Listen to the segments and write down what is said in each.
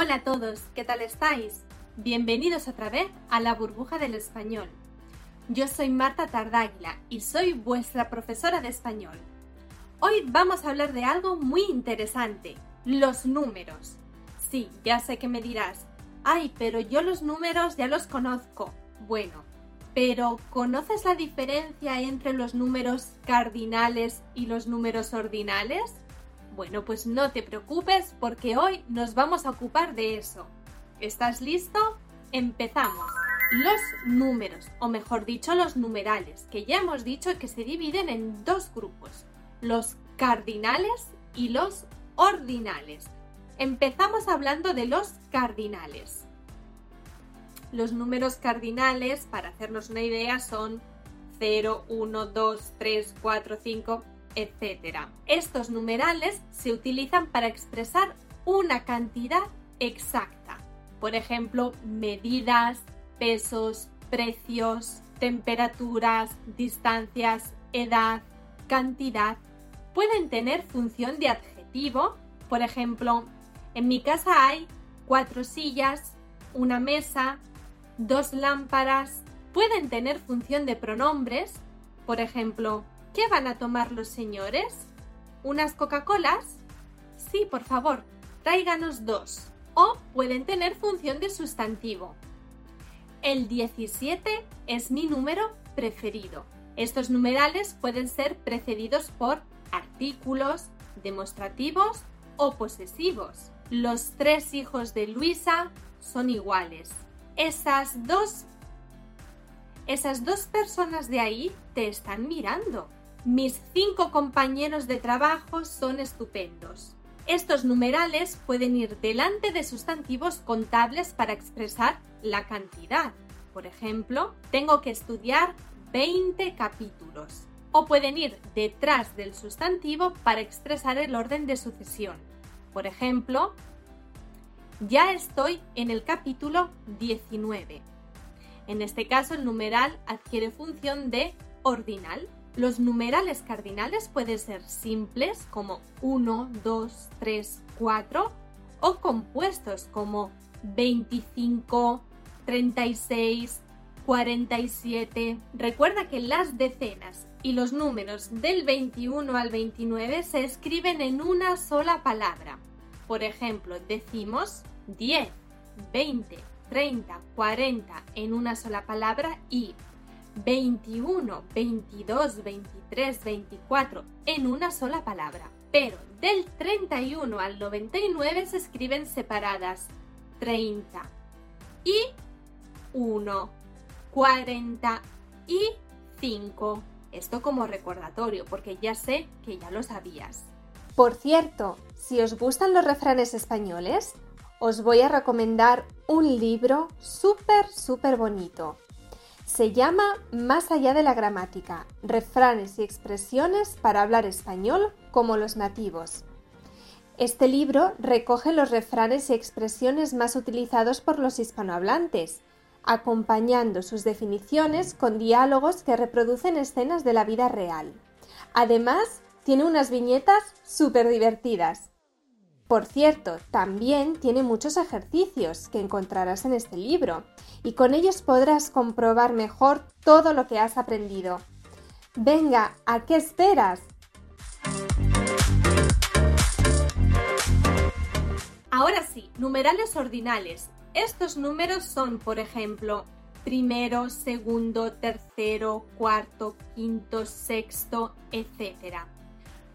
Hola a todos, ¿qué tal estáis? Bienvenidos otra vez a la burbuja del español. Yo soy Marta Tardáguila y soy vuestra profesora de español. Hoy vamos a hablar de algo muy interesante, los números. Sí, ya sé que me dirás, ay, pero yo los números ya los conozco. Bueno, pero ¿conoces la diferencia entre los números cardinales y los números ordinales? Bueno, pues no te preocupes porque hoy nos vamos a ocupar de eso. ¿Estás listo? Empezamos. Los números, o mejor dicho, los numerales, que ya hemos dicho que se dividen en dos grupos, los cardinales y los ordinales. Empezamos hablando de los cardinales. Los números cardinales, para hacernos una idea, son 0, 1, 2, 3, 4, 5, etc. Estos numerales se utilizan para expresar una cantidad exacta. Por ejemplo, medidas, pesos, precios, temperaturas, distancias, edad, cantidad. Pueden tener función de adjetivo. Por ejemplo, en mi casa hay cuatro sillas, una mesa, dos lámparas. Pueden tener función de pronombres. Por ejemplo, ¿Qué van a tomar los señores? ¿Unas Coca-Colas? Sí, por favor, tráiganos dos. O pueden tener función de sustantivo. El 17 es mi número preferido. Estos numerales pueden ser precedidos por artículos, demostrativos o posesivos. Los tres hijos de Luisa son iguales. Esas dos esas dos personas de ahí te están mirando. Mis cinco compañeros de trabajo son estupendos. Estos numerales pueden ir delante de sustantivos contables para expresar la cantidad. Por ejemplo, tengo que estudiar 20 capítulos. O pueden ir detrás del sustantivo para expresar el orden de sucesión. Por ejemplo, ya estoy en el capítulo 19. En este caso, el numeral adquiere función de ordinal. Los numerales cardinales pueden ser simples como 1, 2, 3, 4 o compuestos como 25, 36, 47. Recuerda que las decenas y los números del 21 al 29 se escriben en una sola palabra. Por ejemplo, decimos 10, 20, 30, 40 en una sola palabra y 21, 22, 23, 24 en una sola palabra. Pero del 31 al 99 se escriben separadas 30 y 1, 40 y 5. Esto como recordatorio, porque ya sé que ya lo sabías. Por cierto, si os gustan los refranes españoles, os voy a recomendar un libro súper, súper bonito. Se llama Más allá de la gramática, refranes y expresiones para hablar español como los nativos. Este libro recoge los refranes y expresiones más utilizados por los hispanohablantes, acompañando sus definiciones con diálogos que reproducen escenas de la vida real. Además, tiene unas viñetas súper divertidas. Por cierto, también tiene muchos ejercicios que encontrarás en este libro y con ellos podrás comprobar mejor todo lo que has aprendido. Venga, ¿a qué esperas? Ahora sí, numerales ordinales. Estos números son, por ejemplo, primero, segundo, tercero, cuarto, quinto, sexto, etc.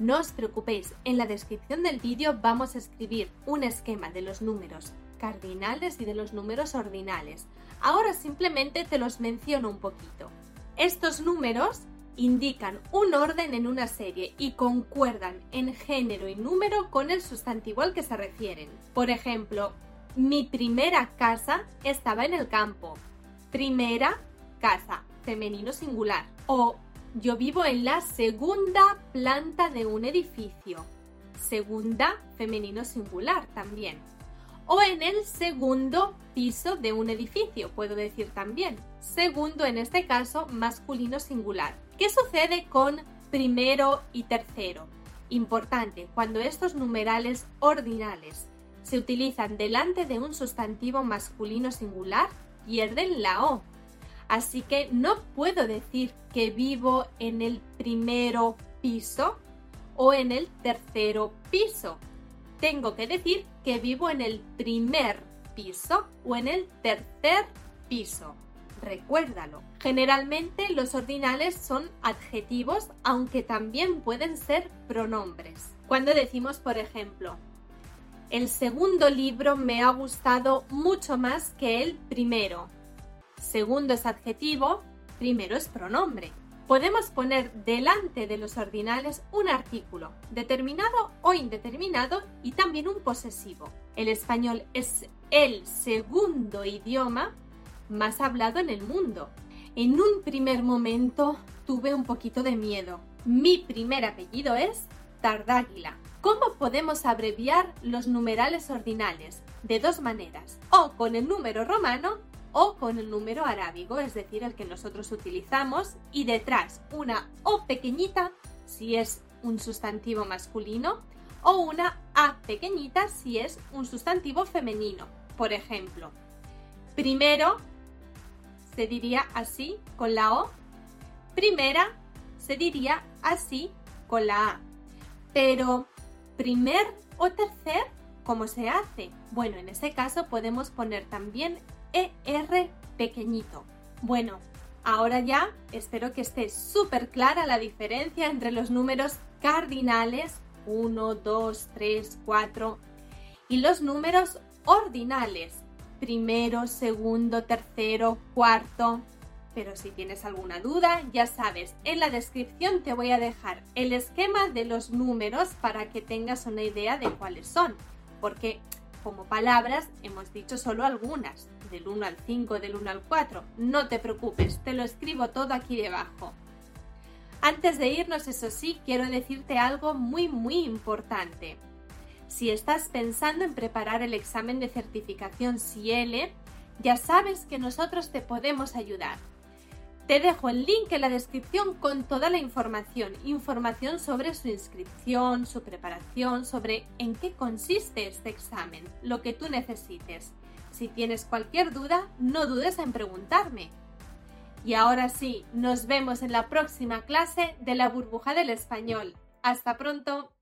No os preocupéis, en la descripción del vídeo vamos a escribir un esquema de los números cardinales y de los números ordinales. Ahora simplemente te los menciono un poquito. Estos números indican un orden en una serie y concuerdan en género y número con el sustantivo al que se refieren. Por ejemplo, mi primera casa estaba en el campo. Primera casa, femenino singular. O yo vivo en la segunda planta de un edificio. Segunda, femenino singular también. O en el segundo piso de un edificio, puedo decir también. Segundo, en este caso, masculino singular. ¿Qué sucede con primero y tercero? Importante, cuando estos numerales ordinales se utilizan delante de un sustantivo masculino singular, pierden la O. Así que no puedo decir que vivo en el primero piso o en el tercero piso. Tengo que decir que vivo en el primer piso o en el tercer piso. Recuérdalo. Generalmente los ordinales son adjetivos, aunque también pueden ser pronombres. Cuando decimos, por ejemplo, el segundo libro me ha gustado mucho más que el primero. Segundo es adjetivo, primero es pronombre. Podemos poner delante de los ordinales un artículo, determinado o indeterminado, y también un posesivo. El español es el segundo idioma más hablado en el mundo. En un primer momento tuve un poquito de miedo. Mi primer apellido es Tardáguila. ¿Cómo podemos abreviar los numerales ordinales? De dos maneras, o con el número romano o con el número arábigo, es decir, el que nosotros utilizamos, y detrás una O pequeñita si es un sustantivo masculino o una A pequeñita si es un sustantivo femenino. Por ejemplo, primero se diría así con la O, primera se diría así con la A. Pero primer o tercer, ¿cómo se hace? Bueno, en ese caso podemos poner también ER pequeñito. Bueno, ahora ya espero que esté súper clara la diferencia entre los números cardinales 1, 2, 3, 4 y los números ordinales primero, segundo, tercero, cuarto, pero si tienes alguna duda, ya sabes, en la descripción te voy a dejar el esquema de los números para que tengas una idea de cuáles son, porque como palabras hemos dicho solo algunas, del 1 al 5, del 1 al 4. No te preocupes, te lo escribo todo aquí debajo. Antes de irnos, eso sí, quiero decirte algo muy muy importante. Si estás pensando en preparar el examen de certificación CIELE, ya sabes que nosotros te podemos ayudar. Te dejo el link en la descripción con toda la información, información sobre su inscripción, su preparación, sobre en qué consiste este examen, lo que tú necesites. Si tienes cualquier duda, no dudes en preguntarme. Y ahora sí, nos vemos en la próxima clase de la burbuja del español. Hasta pronto.